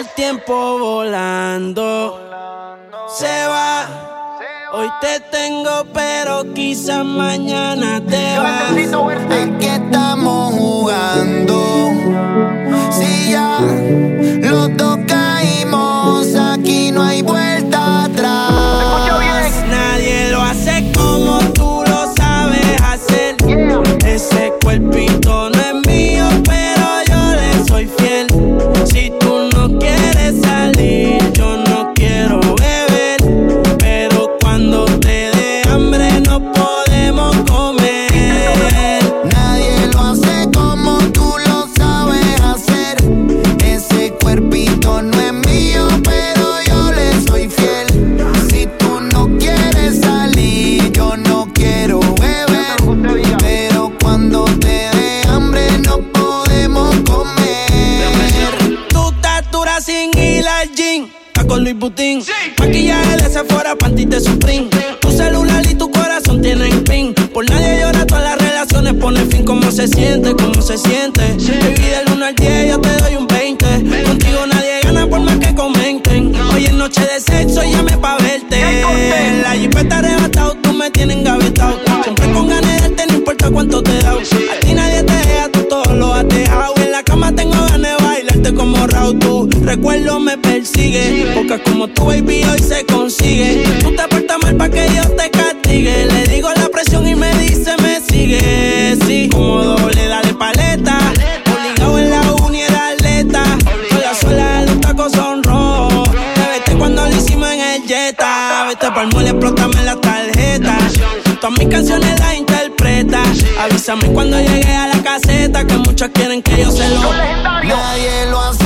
el tiempo volando. Se va. Hoy te tengo, pero quizás mañana te vas. Aquí estamos jugando. Si ya los dos caímos, aquí no hay vuelta. salutín. Sí. Maquillaje de Sephora, panty de Supreme. Tu celular y tu corazón tienen pin. Por nadie llora, todas las relaciones ponen fin. ¿Cómo se siente? ¿Cómo se siente? Sí. mis canciones las interpreta. Avísame cuando llegue a la caseta, que muchos quieren que yo se lo. Nadie lo hace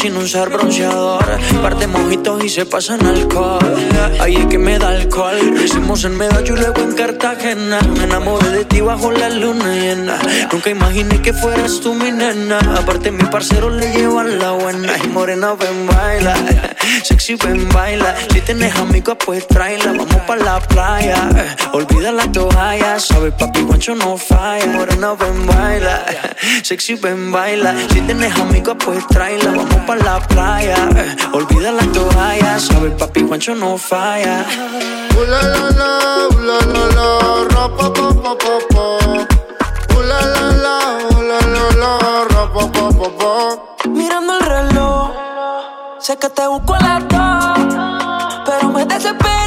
sin usar bronceador. Parte mojitos y se pasan alcohol. Ahí es que me da alcohol. Hicimos en Medallo y luego en Cartagena. Me enamoré de ti bajo la luna llena. Nunca imaginé que fueras tú mi nena. Aparte, mi parcero le llevan la buena. Y morena, ven, baila. Sexy, ven, baila. Si tienes amigos, pues tráela. Vamos pa' la playa. Olvida las toallas. Sabes, papi, guancho no falla. Morena, ven, baila. Sexy, ven, baila. Si tienes amigos, pues tráela. Vamos pa' la playa. Olvida las toallas. Sabes, papi, guancho no falla. U la la la, u la la la, ropa pop pop pop. U la. Mirando el reloj, sé que te busco la cara, pero me desespera.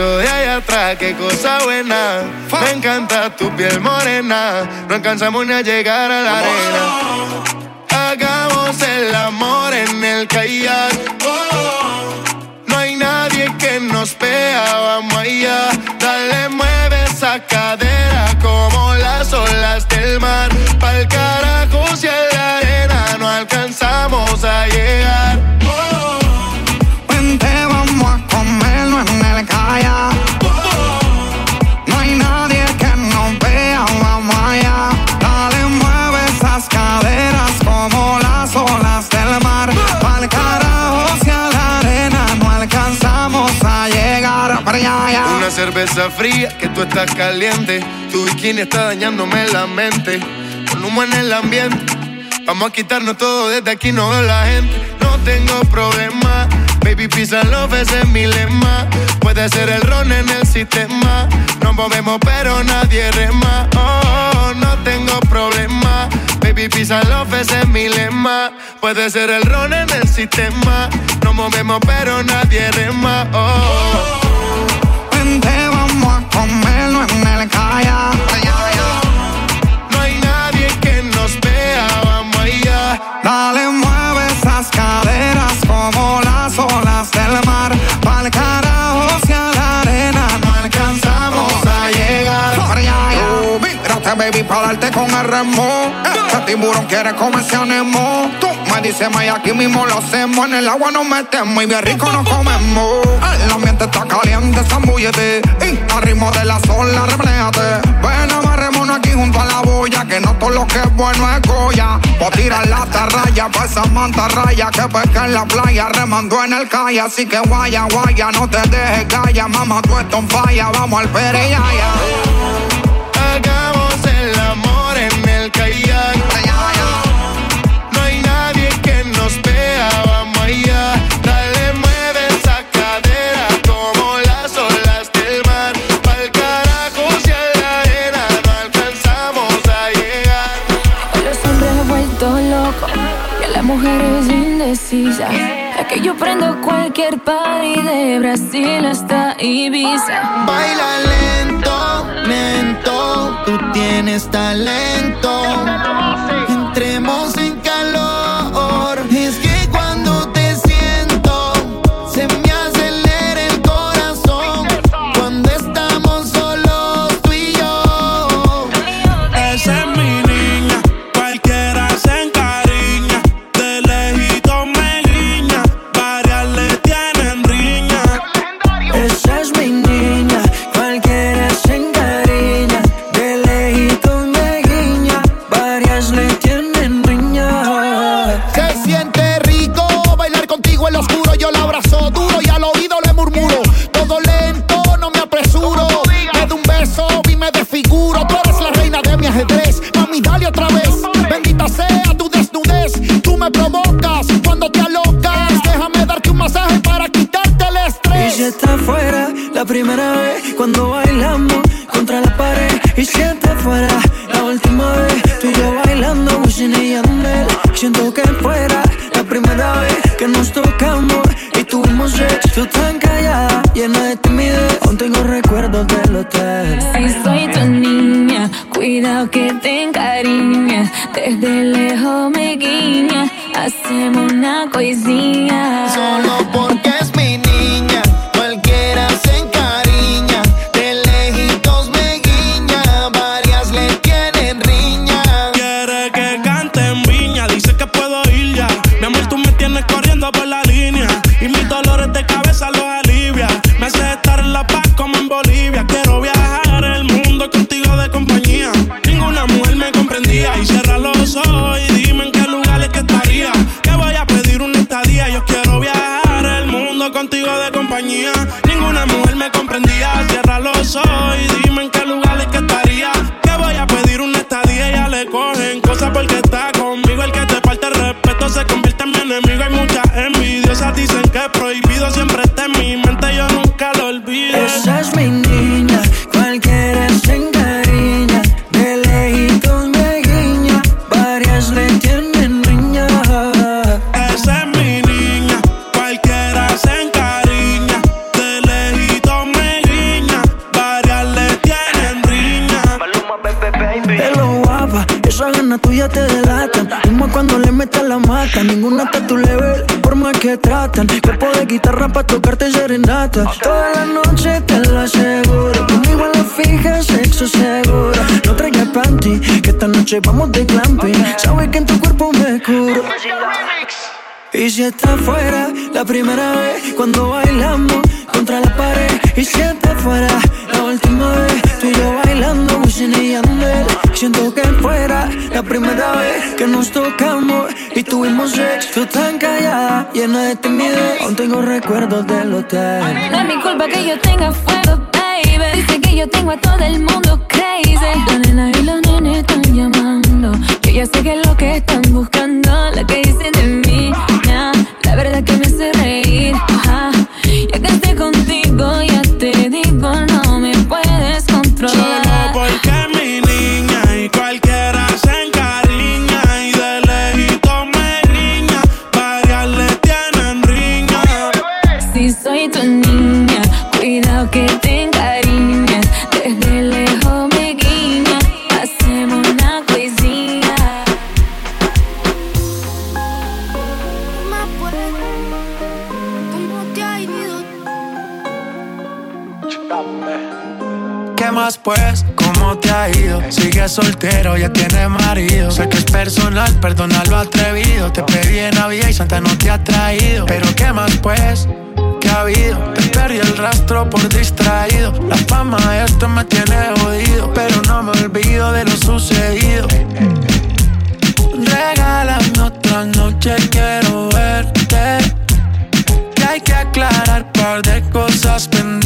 De allá atrás, qué cosa buena. Me encanta tu piel morena, no alcanzamos ni a llegar a la arena. Hagamos el amor en el kayak. No hay nadie que nos vea, vamos allá. Dale, mueve esa cadera como las olas del mar. Pa'l carajo si en la arena no alcanzamos a Fría que tú estás caliente. Tu bikini está dañándome la mente. Con humo en el ambiente. Vamos a quitarnos todo desde aquí, no veo la gente. No tengo problema. Baby, pisa love, ese es mi lema. Puede ser el ron en el sistema. Nos movemos, pero nadie rema. Oh, no tengo problema. Baby, pisa love, ese es mi lema. Puede ser el ron en el sistema. Nos movemos, pero nadie rema. Oh. Comerlo en el calla. No hay nadie que nos vea, vamos allá. Dale, mueve esas caderas como las olas del mar. Pa'l carajo, si a la arena no alcanzamos a llegar. Oh, mírate, baby, pa' darte con el remo. Este tiburón quiere comerse a Nemo. Me dices, may, aquí mismo lo hacemos. En el agua nos metemos y bien rico nos comemos. El ambiente está caliente, zambúllete. Y al ritmo de la sola, repléate. Ven, amarrémonos aquí junto a la boya. Que no todo lo que es bueno es Goya. A tirar la tarraya pa' esa mantarraya que pesca en la playa. Remando en el calle, así que guaya, guaya. No te dejes calla, mamá, tú estás en falla. Vamos al pereyaya. Hagamos el amor en el kayak. Es que yo prendo cualquier party de Brasil hasta Ibiza. Baila lento, lento, tú tienes talento. Entremos en que prohibido. Siempre está mi Toda la noche te lo aseguro. Conmigo a la fija, sexo seguro. No traigas panty, que esta noche vamos de glamping. Sabes que en tu cuerpo me curo. Y si está fuera, la primera vez cuando bailamos contra la pared. Y si está fuera, la última vez tú y yo bailando, Wisin y Yandel. Siento que fuera la primera vez que nos tocamos y tuvimos sexo. Tan callada, llena de timidez. Aún tengo recuerdos del hotel. No es mi culpa que yo tenga fuego, baby. Dice que yo tengo a todo el mundo crazy. La nena y los nenes están llamando. Yo ya sé que es lo que están buscando. Lo que dicen de mí, nah, la verdad que me hace reír. Ajá. Ya esté contigo, ¿Qué más pues? ¿Cómo te ha ido? Sigues soltero, ya tienes marido. Sé que es personal, perdona lo atrevido. Te pedí en Navidad y Santa no te ha traído. Pero ¿qué más pues? ¿Qué ha habido? Te perdí el rastro por distraído. La fama esto me tiene jodido. Pero no me olvido de lo sucedido. Regálame otra noche, quiero verte. Que hay que aclarar par de cosas pendientes.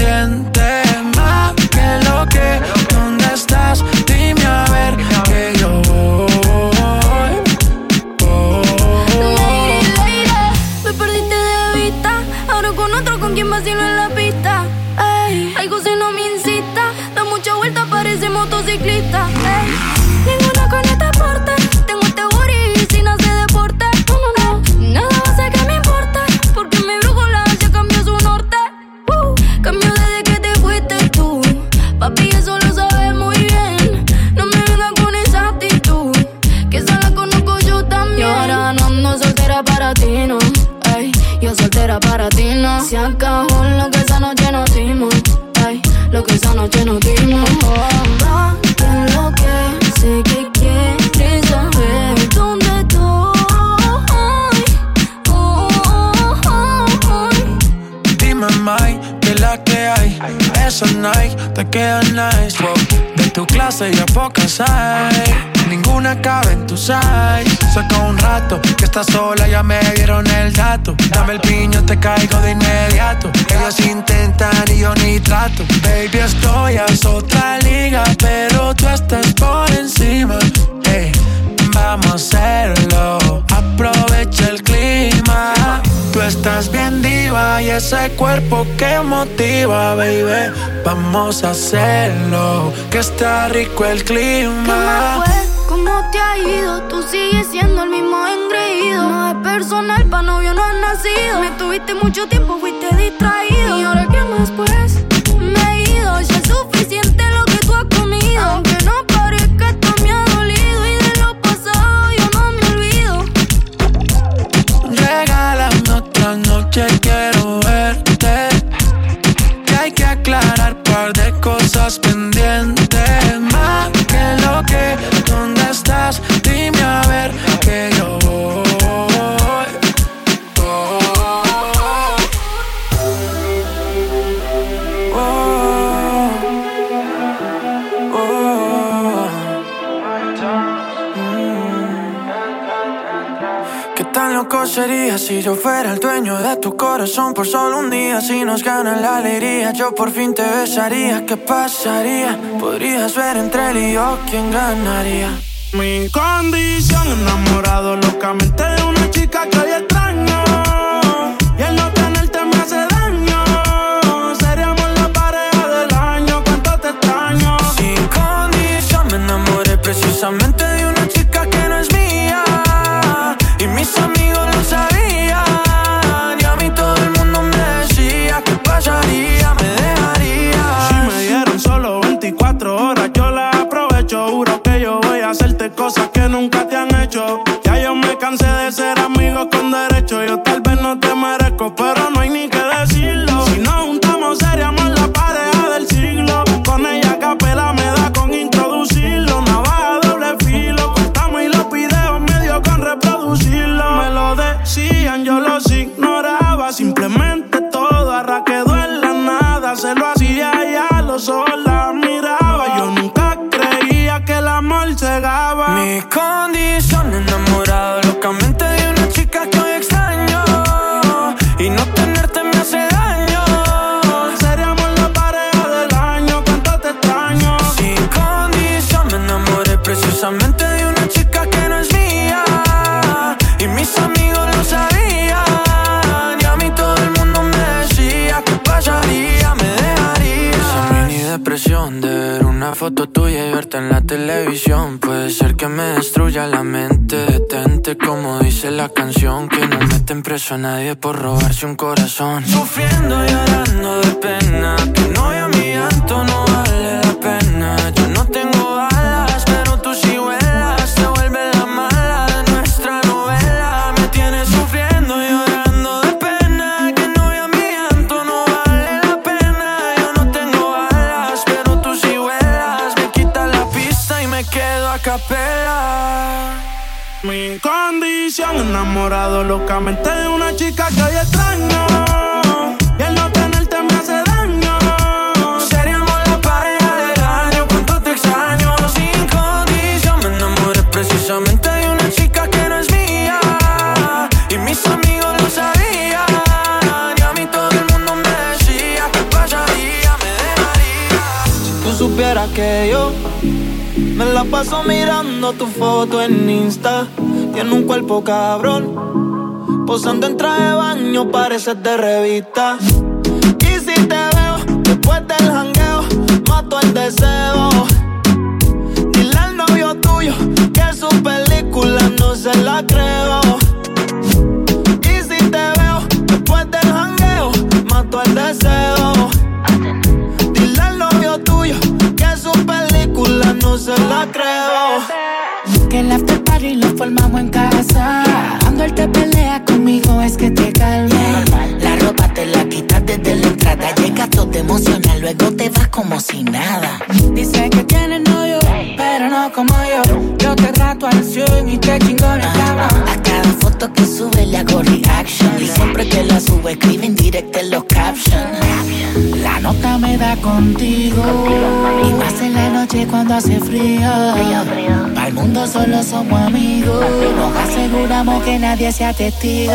Estás sola, ya me dieron el dato. Dame el piño, te caigo de inmediato. Ellos intentan y yo ni trato. Baby, estoy a otra liga, pero tú estás por encima. Ey, vamos a hacerlo. Aprovecha el clima. Tú estás bien diva y ese cuerpo que motiva, baby. Vamos a hacerlo, que está rico el ¿Qué más clima. fue? ¿Cómo te ha ido? Tú sigues siendo el mismo personal, pa' novio no has nacido. Me tuviste mucho tiempo, fuiste distraído. ¿Y ahora qué más yo fuera el dueño de tu corazón por solo un día? Si nos gana la alegría, yo por fin te besaría. ¿Qué pasaría? Podrías ver entre él y yo quién ganaría. Mi condición, enamorado locamente de una chica que cosas foto tuya y verte en la televisión. Puede ser que me destruya la mente. Detente, como dice la canción. Que no meten preso a nadie por robarse un corazón. Sufriendo y llorando de pena. Que no mi llanto no vale enamorado locamente de una chica que hoy extraño. Y el no tenerte me hace daño. Seríamos la pareja del año, cuánto te extraño. Sin condición, me enamoré precisamente de una chica que no es mía. Y mis amigos lo sabían. Y a mí todo el mundo me decía que pasaría, me dejaría. tú supieras que yo me la paso mirando tu foto en Insta. Tiene un cuerpo cabrón. Posando en traje de baño, pareces de revista. Y si te veo después del jangueo, mato el deseo. Dile al novio tuyo que su película no se la creo. Y si te veo después del jangueo, mato el deseo. Dile al novio tuyo que su película no se la creo. Que el after party lo formamos en casa. Cuando él te pelea conmigo es que te calma. La ropa te la quitas desde la entrada. Llegas todo emocional, luego te vas como si nada. Dice que tienes novio, pero no como yo. Yo te trato al 100 y te chingo en la cama. A cada foto que sube le hago reaction Y siempre que la subo escribe en directo en los captions La nota me da contigo. Y más en la noche cuando hace frío. Para el mundo solo somos amigos. Nos aseguramos que nadie sea testigo.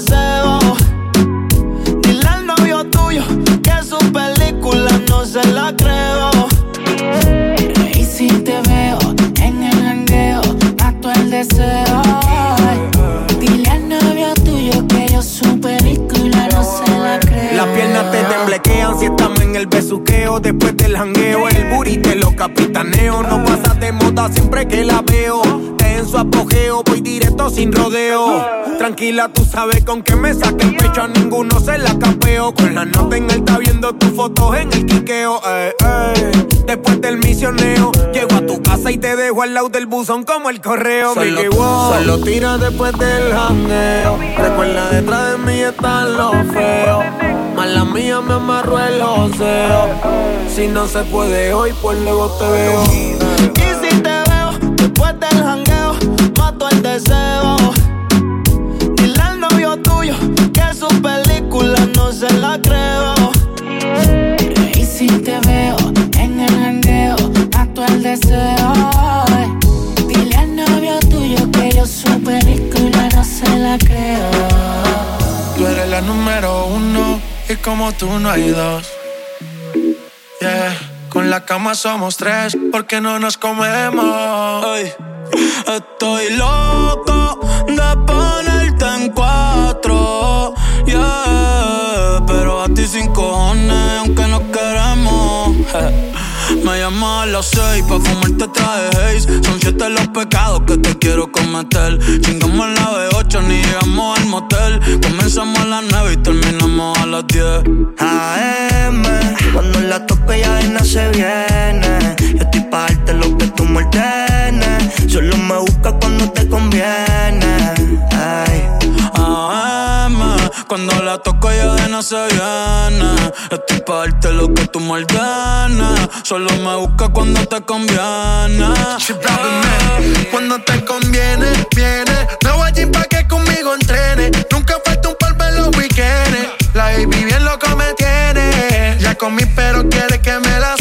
Deseo. Dile al novio tuyo que su película no se la creo. Y si te veo en el jangueo, mato el deseo. Dile al novio tuyo que yo su película no se la creo. Las piernas te temblequean si estamos en el besuqueo. Después del jangueo, el booty lo capitaneo. No pasa de moda siempre que la veo. En su apogeo, voy directo sin rodeo. Tranquila, tú sabes con que me saque el pecho. A ninguno se la capeo. Con la nota en alta viendo tus fotos en el quiqueo. eh, eh. Después del misioneo, llego a tu casa y te dejo al lado del buzón como el correo. Solo- wow. solo tira después del jangueo. Recuerda detrás de mí están los feos. Mala mía me amarró el joseo. Si no se puede hoy, pues luego te veo. Deseo. Dile al novio tuyo que su película no se la creo. Y si te veo en el jangueo, mato el deseo. Dile al novio tuyo que yo su película no se la creo. Tú eres la número uno y como tú no hay dos. Yeah. Con la cama somos tres, porque no nos comemos. estoy loco de ponerte en cuatro, Me llamas a las seis pa' fumarte traje haze. Son siete los pecados que te quiero cometer. Chingamos a la B8, ni llegamos al motel. Comenzamos a las nueve y terminamos a las 10. AM, cuando la toco ya no se viene. Yo estoy pa' darte lo que tú me Solo me busca cuando te conviene. Ay. AM, cuando la toco ya de no se viene. Estoy pa' darte lo que tú me Solo me busca cuando te conviene. Cuando te conviene, viene. No voy a pa' que conmigo entrene. Nunca falta un par en los weekends. La baby bien loco me tiene. Ya comí, pero quiere que me la.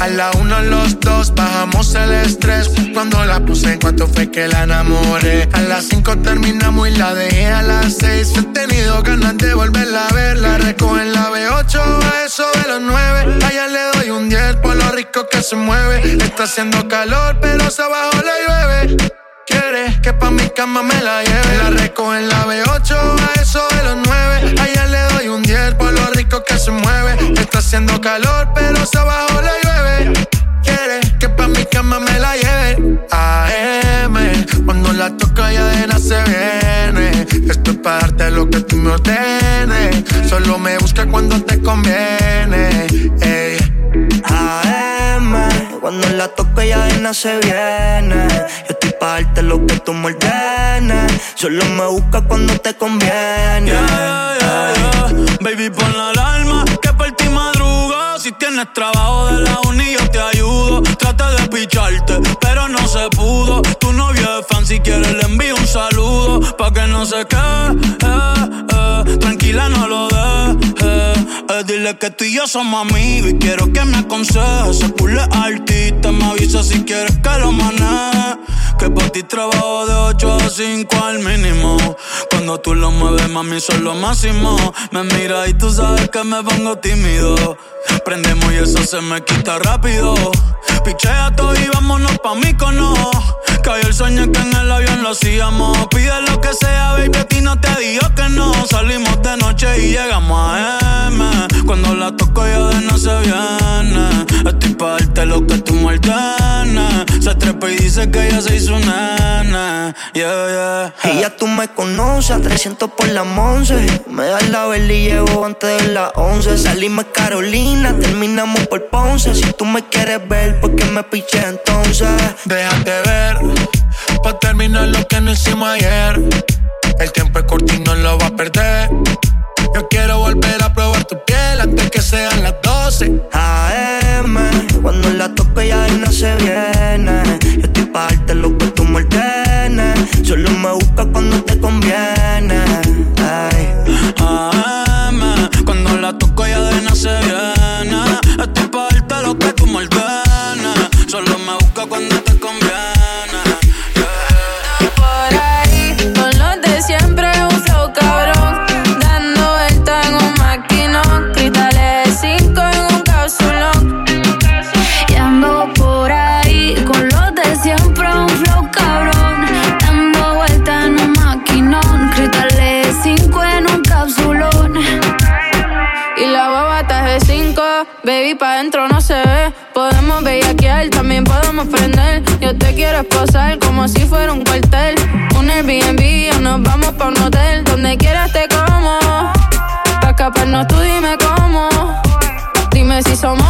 A la uno, los dos, bajamos el estrés. Cuando la puse en cuanto fue que la enamoré. A las cinco terminamos y la dejé a las seis. He tenido ganas de volverla a ver. La recojo en la B8 a eso de los nueve. Allá le doy un 10 por lo rico que se mueve. Está haciendo calor, pero se abajo le llueve. Quiere que pa' mi cama me la lleve. La recojo en la B8 a eso de los nueve. Allá le doy un 10 por lo rico que se mueve. Está haciendo calor, pero se abajo le llueve. Quiere que pa' mi cama me la lleve. AM, cuando la toca ya de nada se viene. Esto es para darte lo que tú me ordenes. Solo me busca cuando te conviene. Ey. AM, cuando la toca ya de nada se viene. Darte lo que tú me ordenes. Solo me busca cuando te conviene. Baby, pon la alarma que por ti madruga. Si tienes trabajo de la uni, yo te ayudo. Trata de picharte, pero no se pudo. Tu novio es fan, si quieres le envío un saludo. Pa' que no se quede, eh, eh. tranquila, no lo dejes. Eh, dile que tú y yo somos amigos y quiero que me aconsejes. Se pule artista, me avisa si quieres que lo maneje. Que por ti trabajo de 8 a 5 al mínimo. Cuando tú lo mueves, mami, son lo máximo. Me mira y tú sabes que me pongo tímido. Prendemos y eso se me quita rápido. Pichea todo y vámonos pa' mí cono. Cayó el sueño que en el avión lo hacíamos. Pide lo que sea, baby, a ti no te digo que no. Salimos de noche y llegamos a M. Cuando la toco ya de no se viene. Estoy pa' darte lo que tú me Se trepa y que ella se hizo nana. Yeah, yeah. Y ya tú me conoces, a 300 por la 11. Me das la vela y llevo antes de las 11. Salimos Carolina, terminamos por Ponce. Si tú me quieres ver, ¿por qué me piché entonces? Déjate ver, pa' terminar lo que no hicimos ayer. El tiempo es corto y no lo va a perder. Yo quiero volver a probar tu piel antes que sean las 12 AM, cuando la toque ya no se viene. Yo estoy pa' darte lo que tú me Solo me busca cuando te conviene. Baby, pa' dentro no se ve. Podemos bellaquear, también podemos prender. Yo te quiero esposar como si fuera un cuartel. Un Airbnb o nos vamos pa' un hotel. Donde quieras te como. Pa' escaparnos tú dime cómo. Dime si somos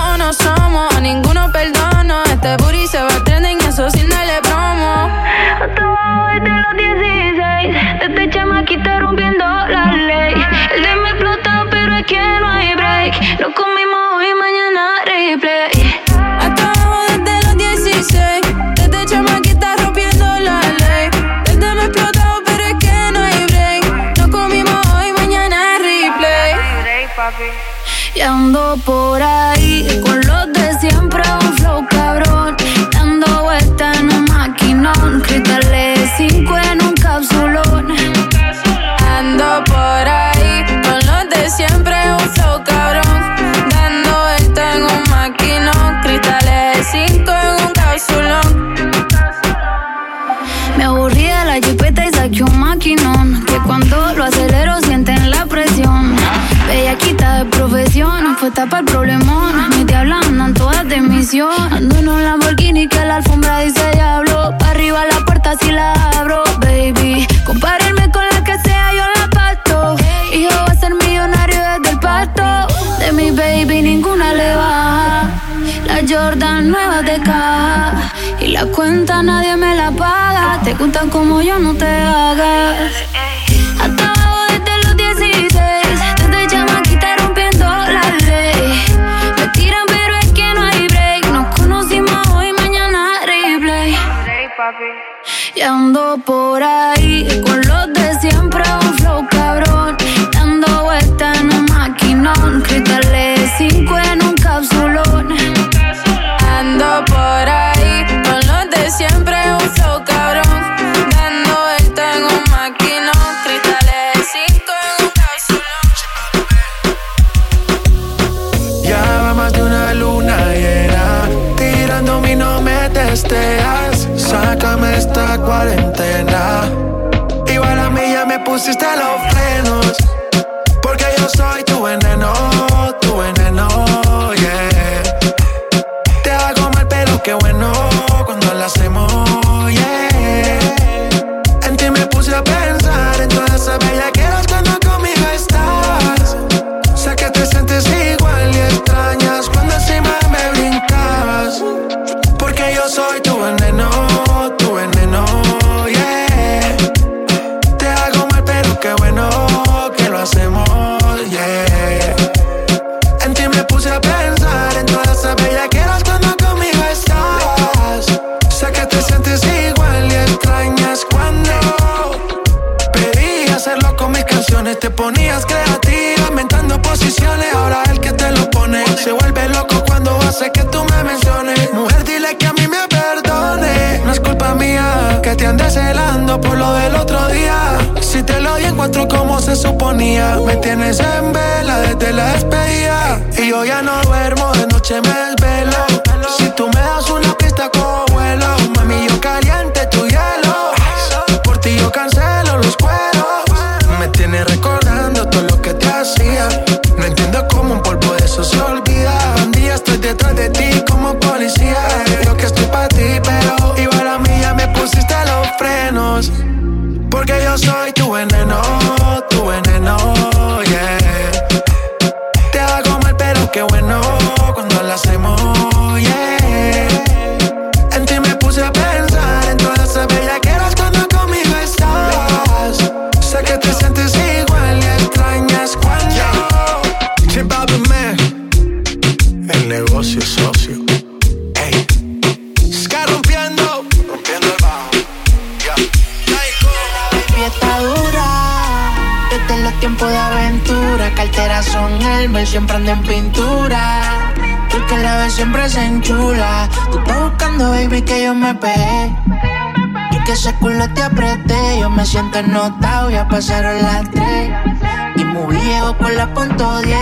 fue tapa el problemón. Me te hablan, todas de misión. Ando en un Lamborghini que la alfombra dice diablo. Pa' arriba la puerta si la abro, baby. Compárenme con la que sea, yo la pasto. Hijo va a ser millonario desde el pasto. De mi baby ninguna le baja. La Jordan nueva de caja. Y la cuenta nadie me la paga. Te cuentan como yo no te hagas. Y ando por ahí con los de siempre, un flow cabrón. Dando vueltas en un maquinón. Cristales 5 en un capsulón. Ando por ahí con los de siempre, un flow Esta cuarentena. Igual a mí ya me pusiste los frenos, porque yo soy tu ponías creativa, inventando posiciones. Ahora el que te lo pone se vuelve loco cuando hace que tú me menciones. Mujer, dile que a mí me perdone. No es culpa mía que te andes celando por lo del otro día. Si te lo di encuentro como se suponía. Me tienes en vela desde la despedida. Y yo ya no duermo, de noche me desvelo. Si tú me das una pista como de ti siempre ando en pintura. Tú que la ves siempre se enchula. Tú estás buscando, baby, que yo me pegué. Y que ese culo te apreté. Yo me siento notado, ya pasaron las tres. Y muy viejo por la punto 10.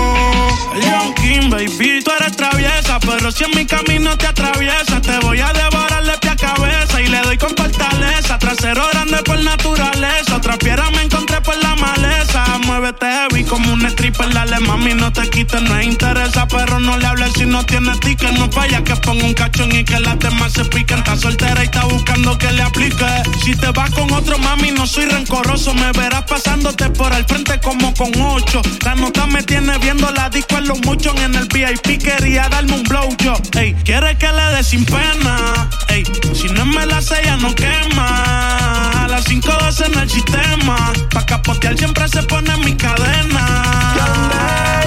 Leon King, baby, tú eres traviesa, pero si en mi camino te atraviesa, te voy a devorar de pie a cabeza y le doy con fortaleza. Trasero grande por naturaleza, otra piedra me encontré por la maleza. Muévete heavy como un stripper, dale mami, no te quites, no interesa, pero no le hables si no tienes ticket. No falla que ponga un cachón y que las demás se piquen. Está soltera y está buscando que le aplique. Si te vas con otro mami, no soy rencoroso, me verás pasándote por el frente como con ocho. La nota me tiene viendo la disco en los muchos en el VIP. Quería darme un blow yo. Ey, quiere que le dé sin pena. Ey, si no me la sella no quema. A las 5.12 en el sistema. Pa' capotear siempre se pone mi cadena.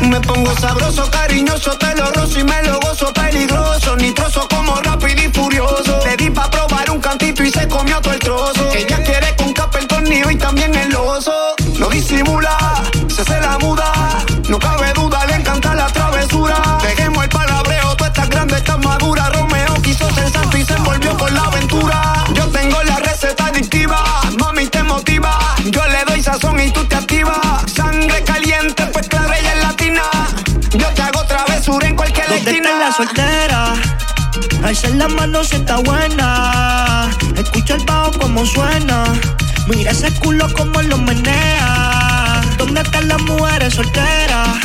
Me pongo sabroso, cariñoso, te lo y me lo gozo peligroso. Nitroso como rápido y furioso. Le di pa' probar un cantito y se comió todo el trozo. Ella quiere con capa el tornillo y también el oso. No disimula, se hace la muda. No cabe soltera? Alza la mano si está buena. Escucha el bajo como suena. Mira ese culo como lo menea. ¿Dónde están las mujeres solteras?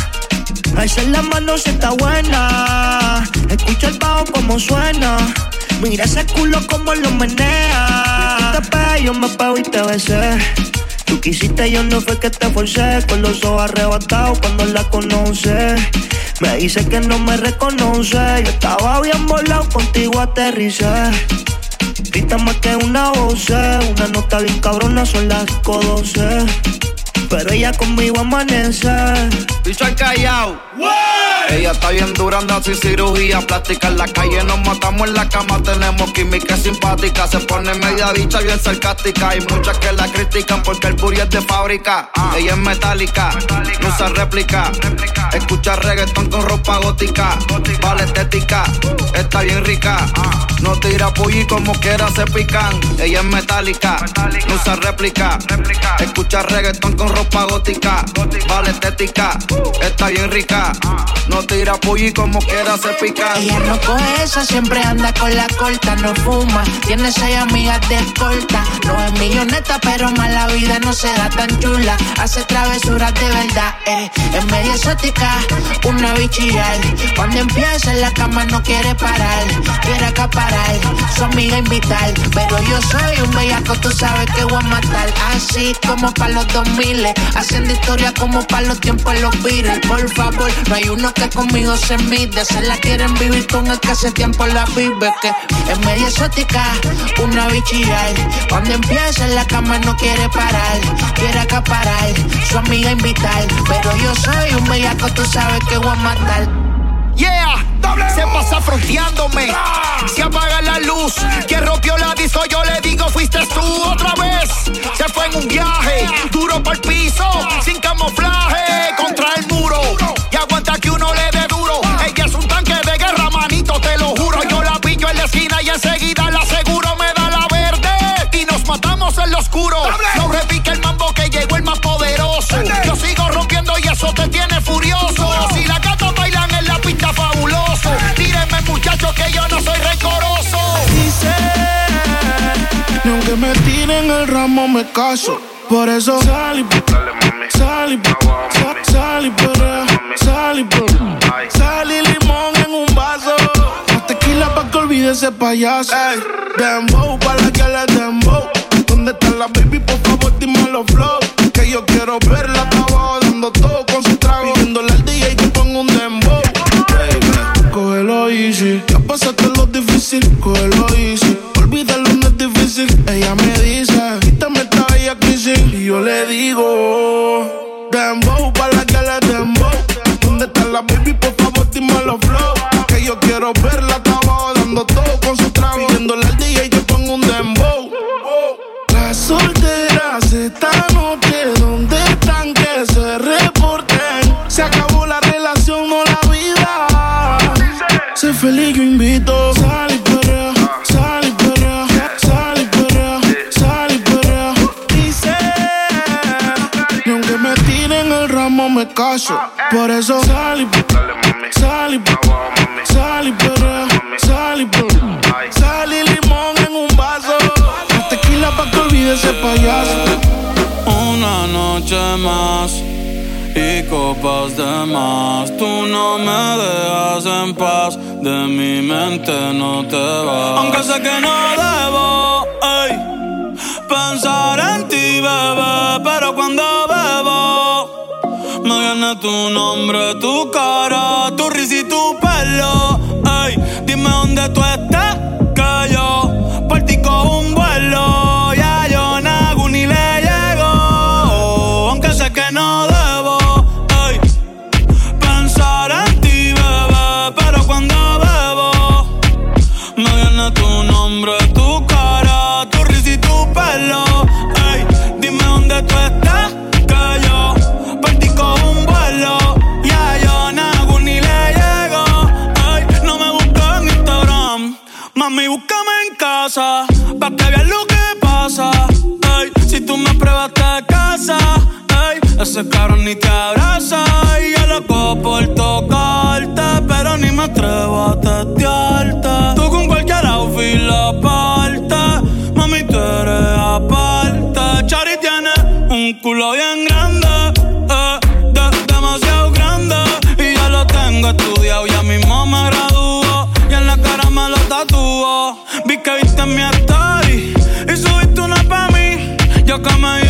Alza la mano si está buena. Escucha el bajo como suena. Mira ese culo como lo menea. Tú te yo me pego y te besé. Tú quisiste, yo no fue que te forcé. Con los ojos arrebatados cuando la conoce. Me dice que no me reconoce. Yo estaba bien volado, contigo aterricé. Grita más que una voz, una nota bien cabrona, son las 12. Pero ella conmigo amanece. Bicho al callao. Ella está bien dura, anda sin cirugía plástica. En la calle nos matamos en la cama, tenemos química simpática. Se pone media dicha, bien sarcástica. Hay muchas que la critican porque el puri es de fábrica. Ella es metálica, no usa réplica. Escucha reggaetón con ropa gótica. Vale estética, está bien rica. No tira y como quiera se pican. Ella es metálica, no usa réplica. Escucha reggaetón con ropa gótica. Vale estética, está bien rica. No tira y como quiera se pica. Ella no coge esa, siempre anda con la corta, no fuma. Tiene seis amigas de escolta. No es milloneta, pero mala vida no se da tan chula. Hace travesuras de verdad, eh. Es media exótica, una bichillar. Cuando empieza en la cama no quiere parar. Quiere acaparar, su amiga invitar. Pero yo soy un bellaco, tú sabes que voy a matar. Así como para los 2000, haciendo historia como para los tiempos los virus. Por favor, no hay uno que conmigo se mide. Se la quieren vivir con el que hace tiempo la vive. Que es media exótica, una bichillar. Cuando empieza en la cama no quiere parar. Quiere acaparar, su amiga invitar. Pero yo soy un bellaco, tú sabes que voy a matar. Yeah, se pasa fronteándome. Se apaga la luz. Quien rompió la disco, yo le digo, fuiste tú otra vez. Se fue en un viaje, duro por el piso, sin camuflaje, contra el muro. Mambo que llegó el más poderoso. Yo sigo rompiendo y eso te tiene furioso. Si la gatas bailan en la pista fabuloso. Tírenme muchachos que yo no soy rencoroso. Dice, ni aunque me tiren el ramo me caso. Por eso sal y sal y sal y sal y sal y limón en un vaso. Más tequila pa' que olvide ese payaso. Ey, dembow pa' la que le dembow. ¿Dónde está la baby? Por favor, dime los flow. Que yo quiero verla, abajo dando todo con su trago. Pidiéndole al DJ que ponga un dembow. Baby, cógelo easy. Ya pasaste lo difícil, cógelo easy. Olvídalo, no es difícil. Ella me dice, quítame esta bella crisis. Y yo le digo, dembow pa' la que le dembow. ¿Dónde está la baby? Por favor, dime los flow. Que yo quiero verla, abajo dando todo con su trago. Pidiéndole al DJ solteras esta noche, ¿dónde están? Que se reporten. Se acabó la relación, no la vida. Sé feliz, yo invito. Sal y perrea, sal y perrea, sal y perrea, sal y perrea. Dice, ni aunque me tiren el ramo me caso. Por eso sal y sal y Una noche más y copas de más. Tú no me dejas en paz, de mi mente no te vas. Aunque sé que no debo ey, pensar en ti, bebé, pero cuando bebo me viene tu nombre, tu cara, tu risa y tu pelo. Ey, dime dónde tú estás, acercaron ni te abrazas. Y yo loco por tocarte, pero ni me atrevo a testearte. Tú con cualquier outfit la parte, mami, tú eres aparte. Chari tiene un culo bien grande, eh, demasiado grande. Y yo lo tengo estudiado, ya mismo me graduó. Y en la cara me lo tatuó. Vi que viste mi story y subiste una pa' mí. Yo que me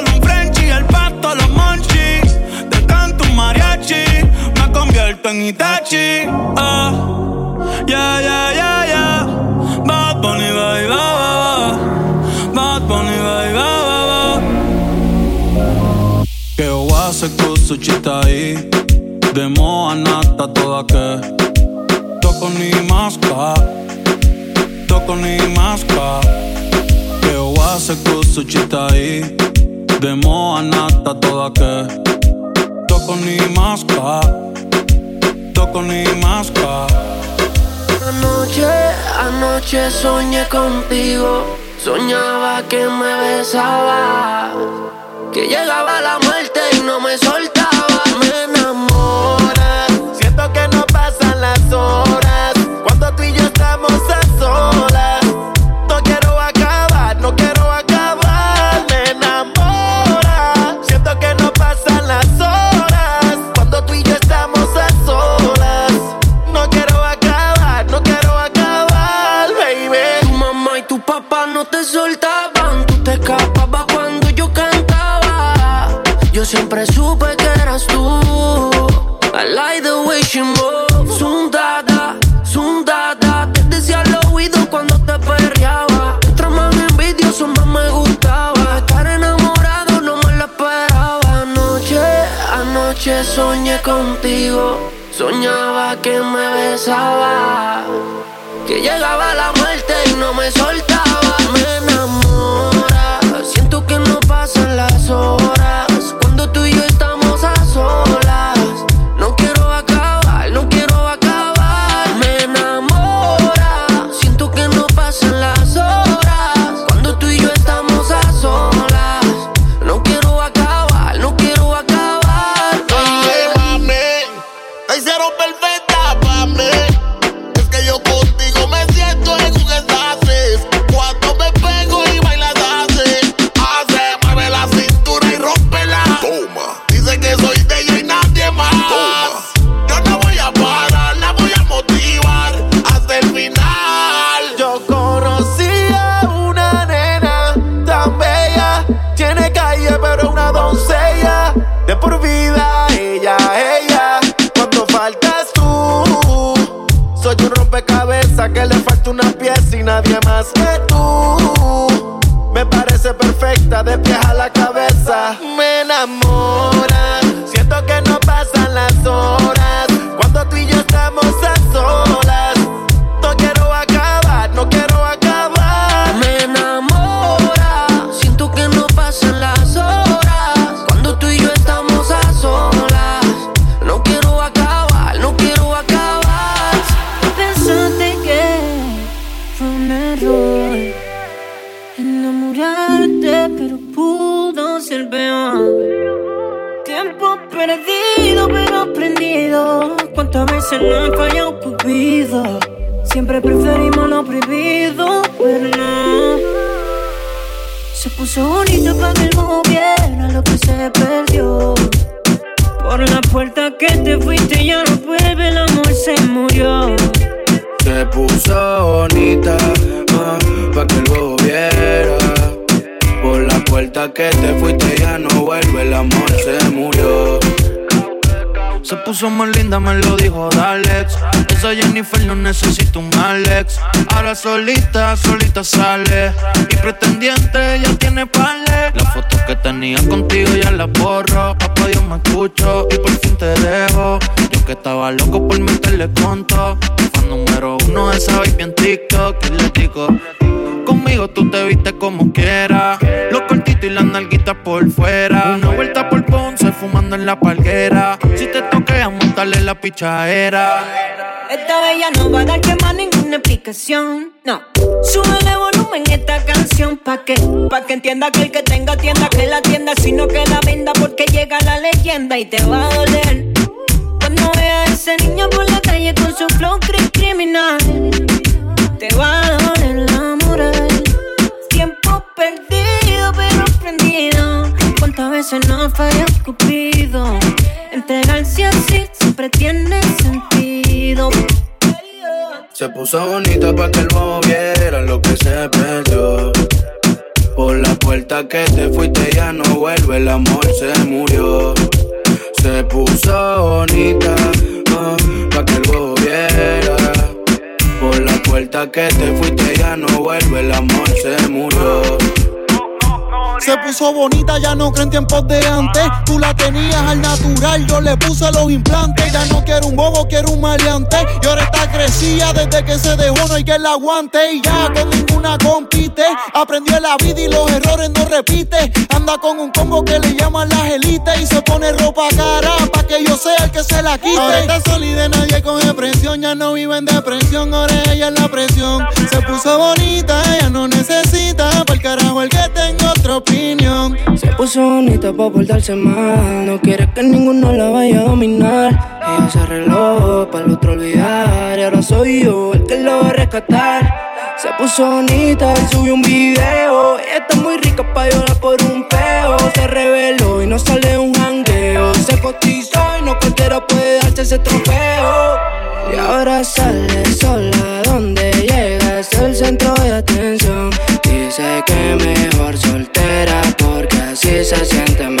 Convierto en Itachi ah. Yeah, yeah, yeah, yeah. Bad Bunny, bye, bye, bye. Bad Bunny, bye, bye, bye. Que oase kusuchita ahí. Demo anata toda que. Toko ni maska. Toko ni maska. Que oase kusuchita ahí. Demo anata toda que. Toko ni ni maska. Anoche, anoche soñé contigo. Soñaba que me besaba. Que llegaba la muerte y no me soltaba. Siempre supe que eras tú. I like the way she moves. Sundada, sundada. Te decía al oído cuando te perreaba. Mientras más envidioso, más me gustaba. Estar enamorado no me lo esperaba. Anoche, anoche soñé contigo. Soñaba que me besaba. Que llegaba la muerte y no me soltaba. Puso más linda, me lo dijo Dalex. Esa Jennifer no necesita un Alex. Ahora solita, solita sale. Y pretendiente ya tiene pale. Las fotos que tenía contigo ya las borro. Papá, Dios me escucho y por fin te dejo. Yo que estaba loco por meterle conto. Fan número uno de esa baby en TikTok. Y le digo, conmigo tú te viste como quieras. Lo cortito y las nalguitas por fuera. Una vuelta por Ponce fumando en la palguera. Si te toqué a montarle la pichadera. Esta bella no va a darte más ninguna explicación. No. Súbele volumen esta canción pa' que, pa' que entienda que el que tenga tienda que la tienda, sino que la venda porque llega la leyenda y te va a doler. Cuando veas a ese niño por la calle con su flow criminal, te va a doler la moral. Tiempo perdido pero prendido. ¿Cuántas veces no falla Cupido? Entregarse así siempre tiene sentido. Se puso bonita para que el bobo viera lo que se perdió. Por la puerta que te fuiste ya no vuelve, el amor se murió. Se puso bonita ah, para que el bobo viera. Puerta que te fuiste ya no vuelve, el amor se murió. Se puso bonita, ya no creen en tiempos de antes. Tú la tenías al natural, yo le puse los implantes. Ya no quiero un bobo, quiero un maleante. Y ahora está crecida desde que se dejó, no hay que la aguante. Y ya con ninguna compite. Aprendió la vida y los errores no repite. Anda con un combo que le llaman las élites. Y se pone ropa cara pa' que yo sea el que se la quite. Ahora está sólida, nadie coge presión. Ya no vive en depresión, ahora ella es la presión. Se puso bonita, ella no necesita. Para el carajo el que tengo otro se puso bonita pa' portarse mal. No quiere que ninguno la vaya a dominar. Ella se arregló para el otro olvidar. Y ahora soy yo el que lo va a rescatar. Se puso bonita y subió un video. Ella está muy rica pa' llorar por un peo. Se reveló y no sale un jangueo. Se cotizó y no cualquiera puede darse ese trofeo. Y ahora sale sola donde llega es el centro de atención. Dice que mejor soltera porque así se siente.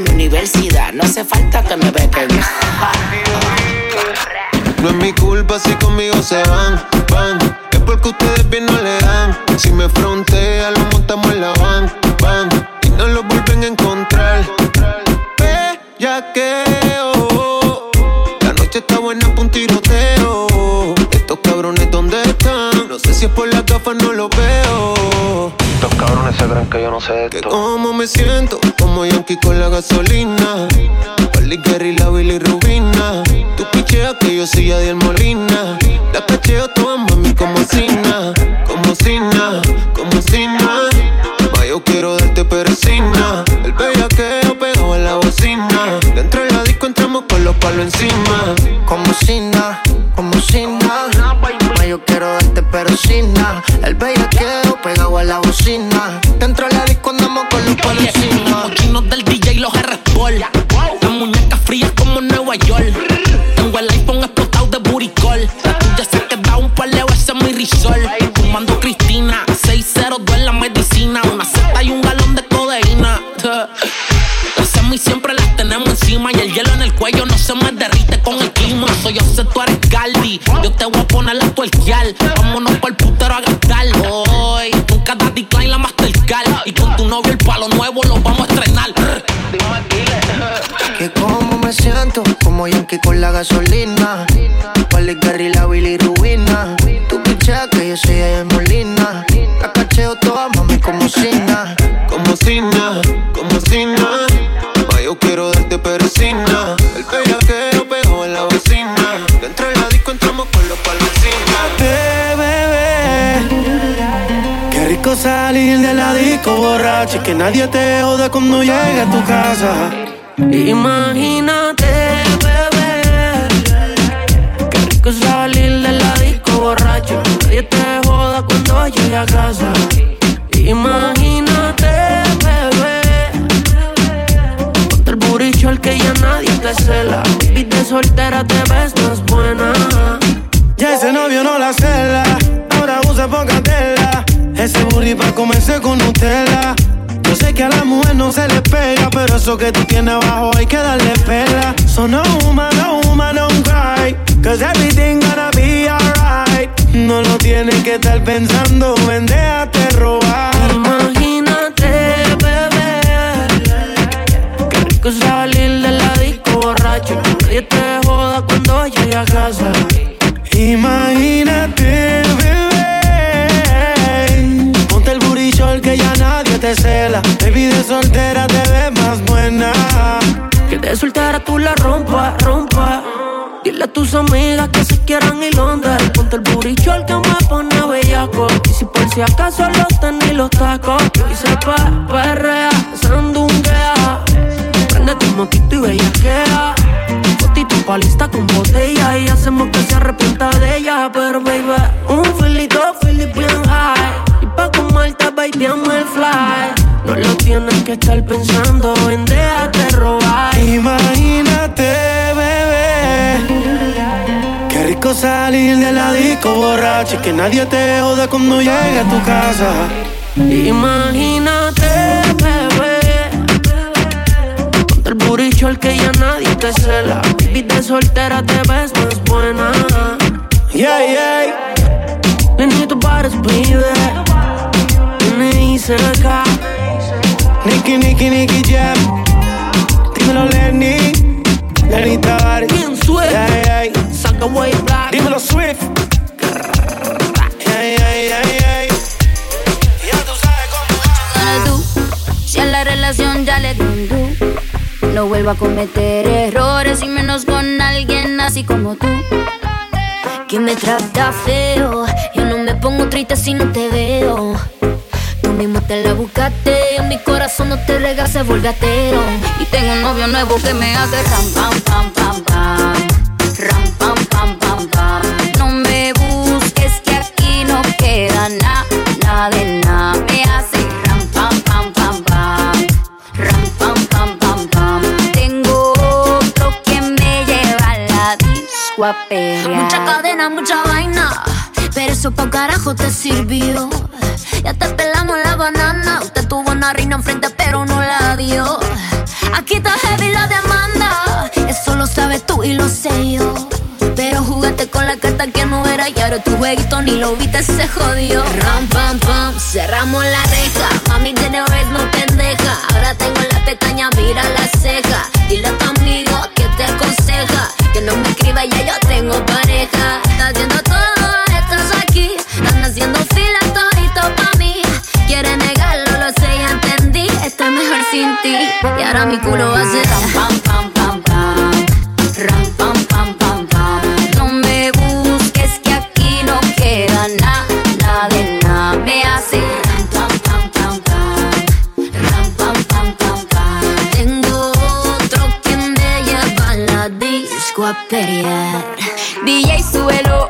mi universidad, no hace falta que me bequen. No es mi culpa si conmigo se van, van. Es porque ustedes bien no le dan. Si me frontea, lo montamos en la van, van. Y no lo vuelven a encontrar. Bellaqueo. Que yo no sé de Que esto. como me siento, como Yankee con la gasolina. Pali Gary, la Billy Rubina. Tu pichea que yo soy Adiel Molina. La cacheo toda mami como Sina, como Sina, como Sina. Ma, yo quiero darte nada. El bellaqueo pegado en la bocina. Dentro de la disco entramos con los palos encima. Como Sina, como Sina. Ma, yo quiero darte, nada. El bellaqueo a la bocina. Dentro de la disco andamos con los encima. Los chinos del DJ y los R-Sport. Las muñecas frías como Nueva York. Tengo el iPhone explotado de buricol. La tuya se queda un par de veces mi risol. Fumando Cristina, 6-0 en la medicina. Una seta y un galón de codeína. Las semis siempre las tenemos encima. Y el hielo en el cuello no se me derrite con el clima. Soy yo, tú eres Galdi. Yo te voy a poner a tuerquear. Vámonos nuevo lo vamos a estrenar. Que como me siento, como Yankee con la gasolina. Pali Gary, la Billy Rubina. Tu pichea que yo soy en Molina. La cacheo toda, mami. Como Sina, como Sina. Salir de la disco borracho y que nadie te jode cuando llegue a tu casa. Imagínate, comerse con Nutella. Yo sé que a la mujer no se le pega, pero eso que tú tienes abajo hay que darle pela. So no woman, no woman, don't cry, cause everything gonna be alright. No lo tienes que estar pensando, ven, déjate robar. Imagínate, bebé. Qué rico salir de la disco borracho. Que nadie te joda cuando llegue a casa. Imagínate, Baby de soltera te ves más buena. Que de soltera tú la rompa, rompa. Dile a tus amigas que se quieran. Y ponte el burichol que me pone bellaco. Y si por si acaso los tenis los tacos. Y sepa, perrea, sandunguea. Prende tu motito y bellaquea. Pa' lista con botella. Y hacemos que se arrepienta de ella. Pero baby, un filito, Philip bien high. Y pa' comerte, baby, el fly. Tienes que estar pensando en déjate robar. Imagínate, bebé. Qué rico salir de la disco borracho y que nadie te jode cuando llegue a tu casa. Imagínate, bebé. Ponte el buricho al que ya nadie te cela. Baby de soltera te ves más buena. Yeah, yeah. Le need tu bodies, baby. Me dice acá. Nicky, Nicky, Nicky Jam. Dímelo, Lenny. Lenny Tavares. Bien Swift. Ay, ay. Saca way black. Dímelo, Swift. Ay, ay, ay, ay. Ya tú sabes cómo tú, si a la relación ya le di no vuelvo a cometer errores y menos con alguien así como tú. Que me trata feo, yo no me pongo triste si no te veo. Mismo te la buscaste, en mi corazón no te regas ese volgatero. Y tengo un novio nuevo que me hace ram pam pam pam pam. Ram pam pam pam pam. No me busques que aquí no queda nada, nada de nada. Me hace ram pam pam pam pam. Ram pam pam pam pam. Tengo otro que me lleva a la disco a Mucha cadena, mucha vaina. Pero eso pa' carajo te sirvió. Ya te pelamos la banana. Usted tuvo una reina enfrente, pero no la dio. Aquí está heavy la demanda. Eso lo sabes tú y lo sé yo. Pero jugaste con la carta que no era y ahora tu jueguito ni lo viste, se jodió. Ram, pam, pam, cerramos la reja. Mami tiene vez no pendeja. Ahora tengo la pestaña, mira la ceja. Dile a tu amigo que te aconseja. Que no me escriba, ya yo tengo pareja. Está sin ti. Y ahora mi culo ser ram, pam, pam, pam, pam. Ram, pam, pam, pam, pam. No me busques que aquí no queda nada, de nada. Me hace ram, pam, pam, pam, pam. Ram, pam, pam, pam, pam. Tengo otro que me lleva a la disco a pelear. DJ, súbelo,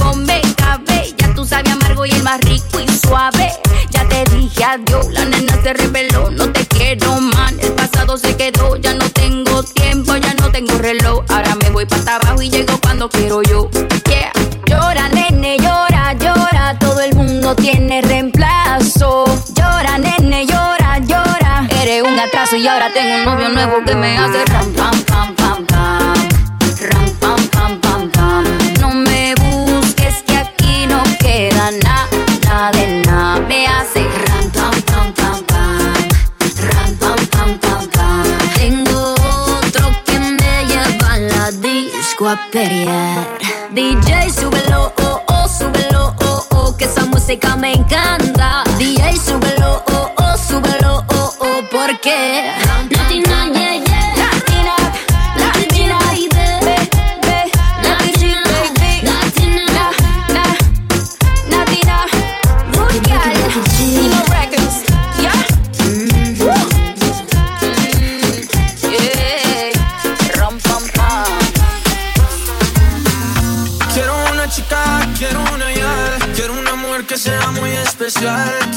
otro y más rico me cabe. Ya tú sabes amargo y el más rico y suave. Ya te dije adiós, la nena se reveló, no te quiero man. El pasado se quedó, ya no tengo tiempo, ya no tengo reloj. Ahora me voy para abajo y llego cuando quiero yo. Yeah. Llora, nene, llora, llora. Todo el mundo tiene reemplazo. Llora, nene, llora, llora. Eres un atraso y ahora tengo un novio nuevo que me hace ram, pam, pam, pam. DJ, súbelo, oh, oh, súbelo, oh, oh, que esa música me encanta. DJ, súbelo,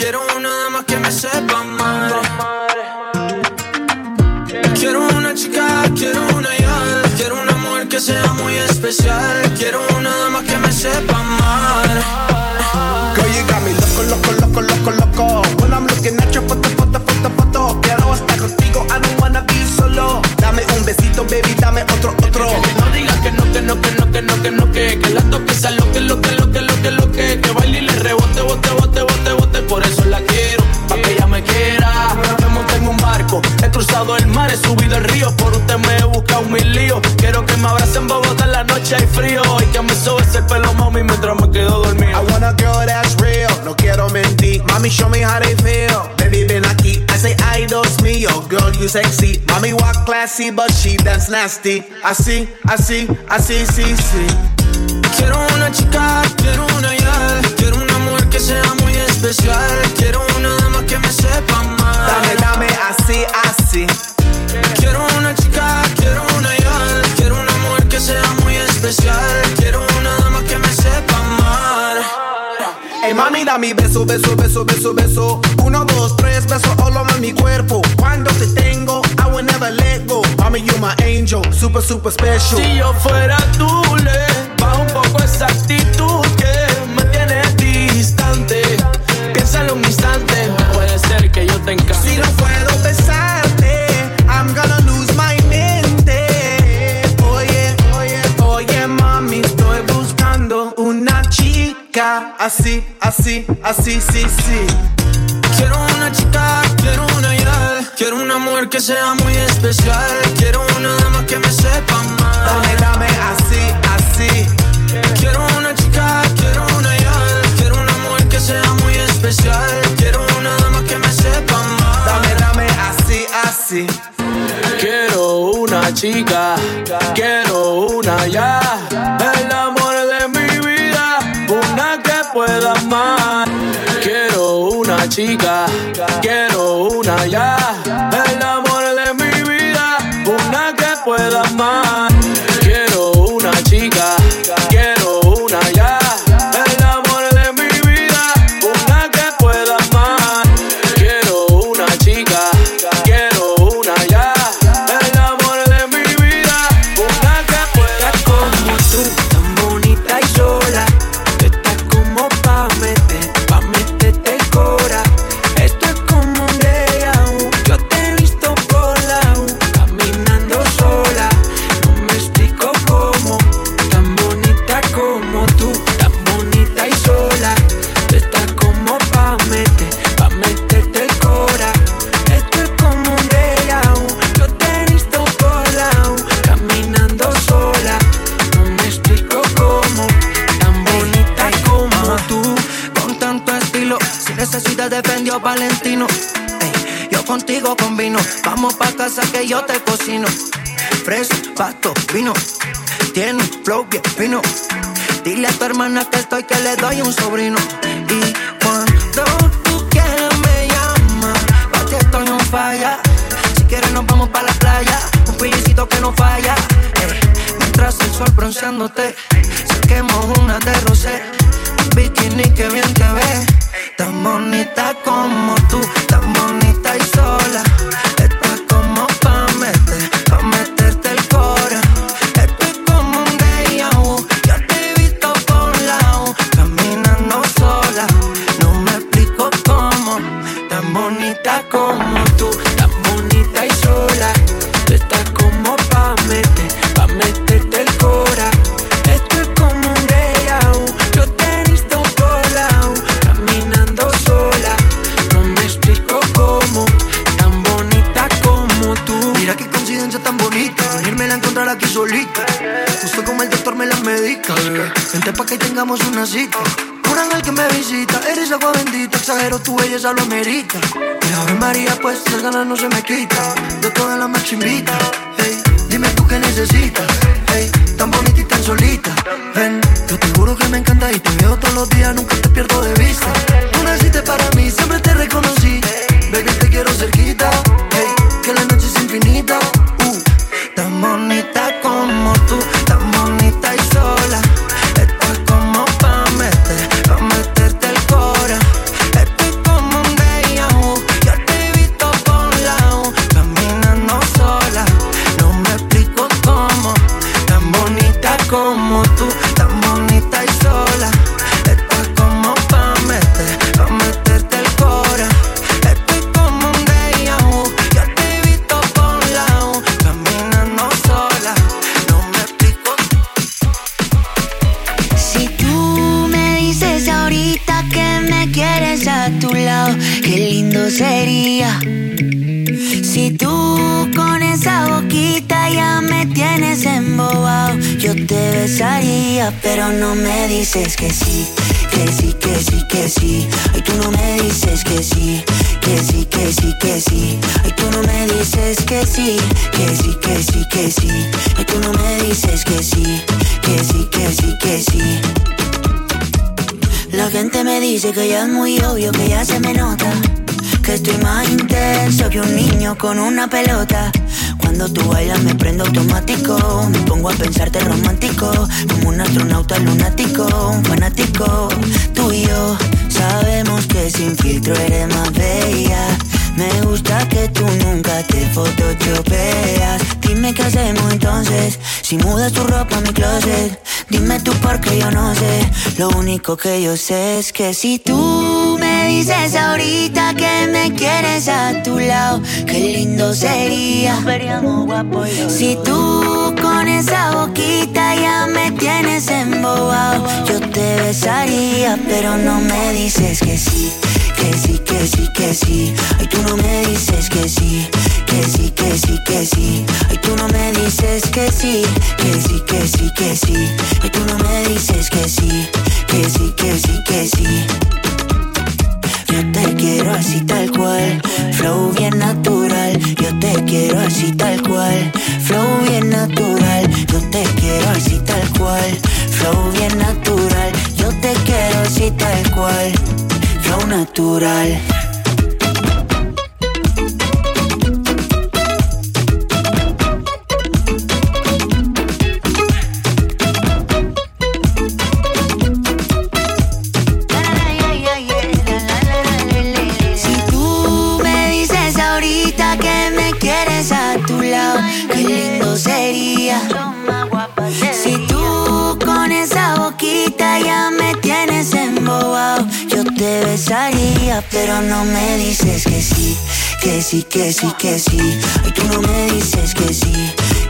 quiero una dama que me sepa amar. Quiero una chica, quiero una yal, quiero una mujer que sea muy especial, quiero una dama que me sepa He subido el río, por usted me he buscado mil líos Quiero que me abrace en Bogotá en la noche hay frío Y que me sobe ese pelo, mami, mientras me quedo dormido I want a girl that's real, no quiero mentir. Mami, show me how they feel. Baby, ven aquí, I say ay, dos mío. Girl, you sexy. Mami, walk classy, but she dance nasty. Así, así, así, sí, sí. Quiero una chica, quiero una yal Quiero una mujer que sea muy especial Quiero una dama que me sepa amar Dame, dame, así, así. Mami, beso, beso, beso, beso, beso. Uno, dos, tres, beso all over mi cuerpo. Cuando te tengo, I will never let go. Mami, you my angel, super, super special. Si yo fuera tú, le bajo un poco esa actitud así, así, así, sí, sí. Quiero una chica, quiero una ya. Quiero una mujer que sea muy especial. Quiero una dama que me sepa más. Dame, dame así, así. Quiero una chica, quiero una ya. Quiero una mujer que sea muy especial. Quiero una dama que me sepa más. Dame, dame así, así. Quiero una chica, quiero una ya. Quiero una chica, quiero una ya. Necesidad de Fendi Valentino. Yo contigo combino. Vamos pa' casa que yo te cocino. Fresa, pasto, vino. Tiene flow bien fino. Dile a tu hermana que estoy que le doy un sobrino. Y cuando tú quieras me llamas. Pa' ti estoy un falla. Si quieres nos vamos pa' la playa. Un pillicito que no falla. Mientras el sol bronceándote. Saquemos una de rosé. Bikini que bien te ve. Tan bonita como tú. Tan bonita y sola. Vente pa' que tengamos una cita. Un ángel que me visita, eres agua bendita, exagero tu belleza lo amerita. Y Ave María, pues las ganas no se me quitan. De todas las más chimbitas. Hey, dime tú qué necesitas. Hey, tan bonita y tan solita. Ven, yo te juro que me encanta y te veo todos los días, nunca te pierdo de vista. Tú naciste para mí, siempre te reconocí. Baby, te quiero cerquita. Hey, que la noche es infinita. Uh, tan bonita como tú, tan sería. Si tú con esa boquita ya me tienes embobado, yo te besaría, pero no me dices que sí, que sí, que sí, que sí. Ay, tú no me dices que sí, que sí, que sí, que sí. Ay, tú no me dices que sí, que sí, que sí, que sí. Ay, tú no me dices que sí, que sí, que sí, que sí. La gente me dice que ya es muy obvio, que ya se me nota. Que estoy más intenso que un niño con una pelota. Cuando tú bailas me prendo automático. Me pongo a pensarte romántico. Como un astronauta lunático, un fanático. Tú y yo sabemos que sin filtro eres más bella. Me gusta que tú nunca te photoshopeas. Dime qué hacemos entonces. Si mudas tu ropa a mi closet. Dime tú porque yo no sé. Lo único que yo sé es que si tú me dices ahorita que me quieres a tu lado, qué lindo sería. Si tú con esa boquita ya me tienes embobado. Yo te besaría, pero no me dices que sí. Que sí, que sí, que sí. Ay, tú no me dices que sí. Que sí, que sí, que sí. Ay, tú no me dices que sí. Que sí, que sí, que sí. Ay, tú no me dices que sí. Que sí, que sí, que sí. Yo te quiero así tal cual, flow bien natural. Yo te quiero así tal cual, flow bien natural. Yo te quiero así tal cual, flow bien natural. Yo te quiero así tal cual, flow natural. Pero no me dices que sí, que sí, que sí, que sí. Ay, tú no me dices que sí,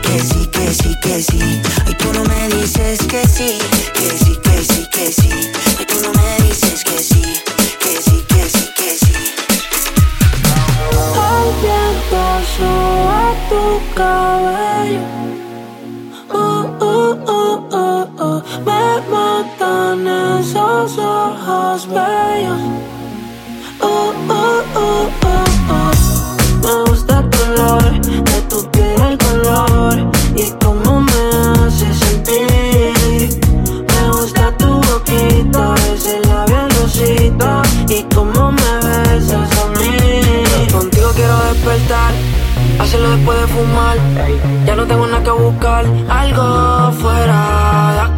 que sí, que sí, que sí. Ay, tú no me dices que sí, que sí, que sí, que sí. Ay, tú no me dices que sí, que sí, que sí, que sí. El viento sube tu cabello. Uh, uh, uh, uh, uh. Me matan esos ojos bellos. Hacerlo después de fumar. Ya no tengo nada que buscar, algo fuera de.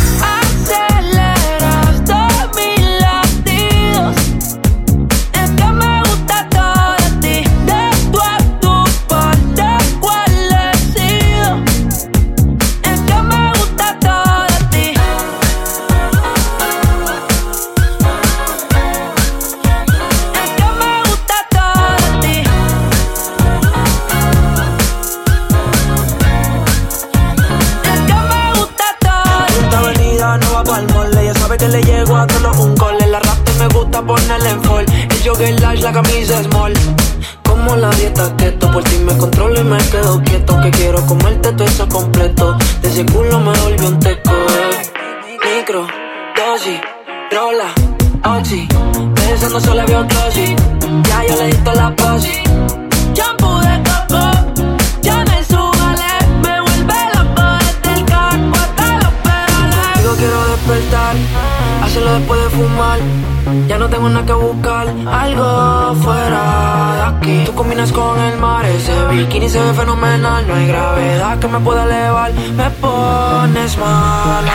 Dosis, rola, oxi Pensando solo veo glossy Ya yo le di toda la posi Shampoo de coco, ya me subale, me vuelve loco desde el carro hasta los pedales. Digo quiero despertar, hacerlo después de fumar. Ya no tengo nada que buscar, algo fuera de aquí. Tú combinas con el mar, ese bikini se ve fenomenal. No hay gravedad que me pueda elevar, me pones mal.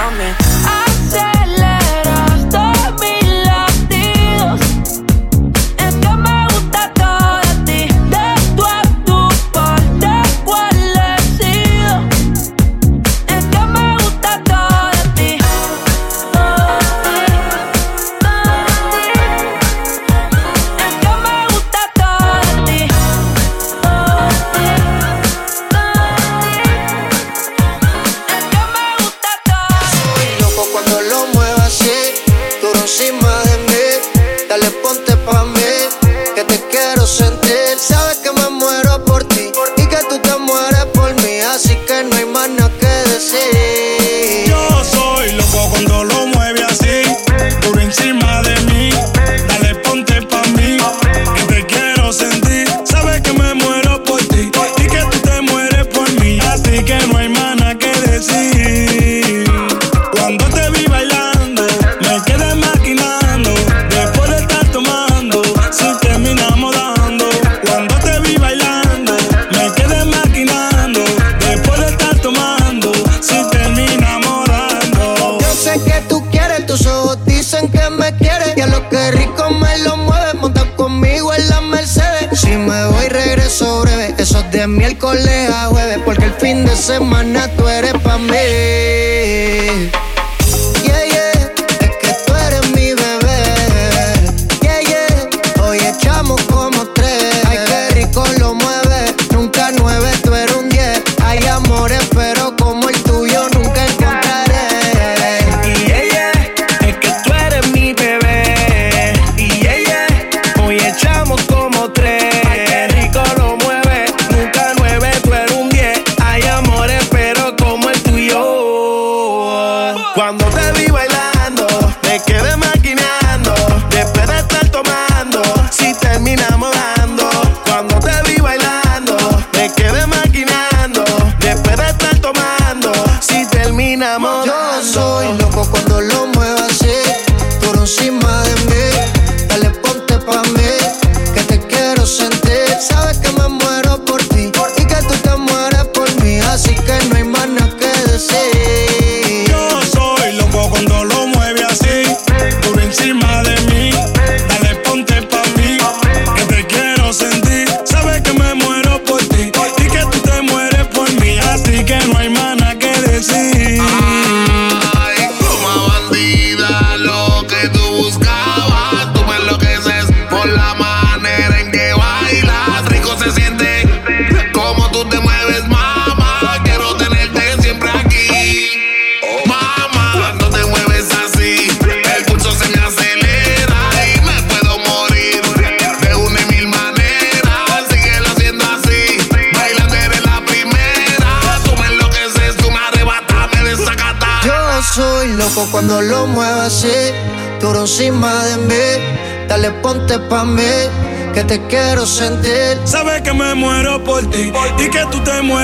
Te quiero sentir. Sabes que me muero por ti y que tú te mueres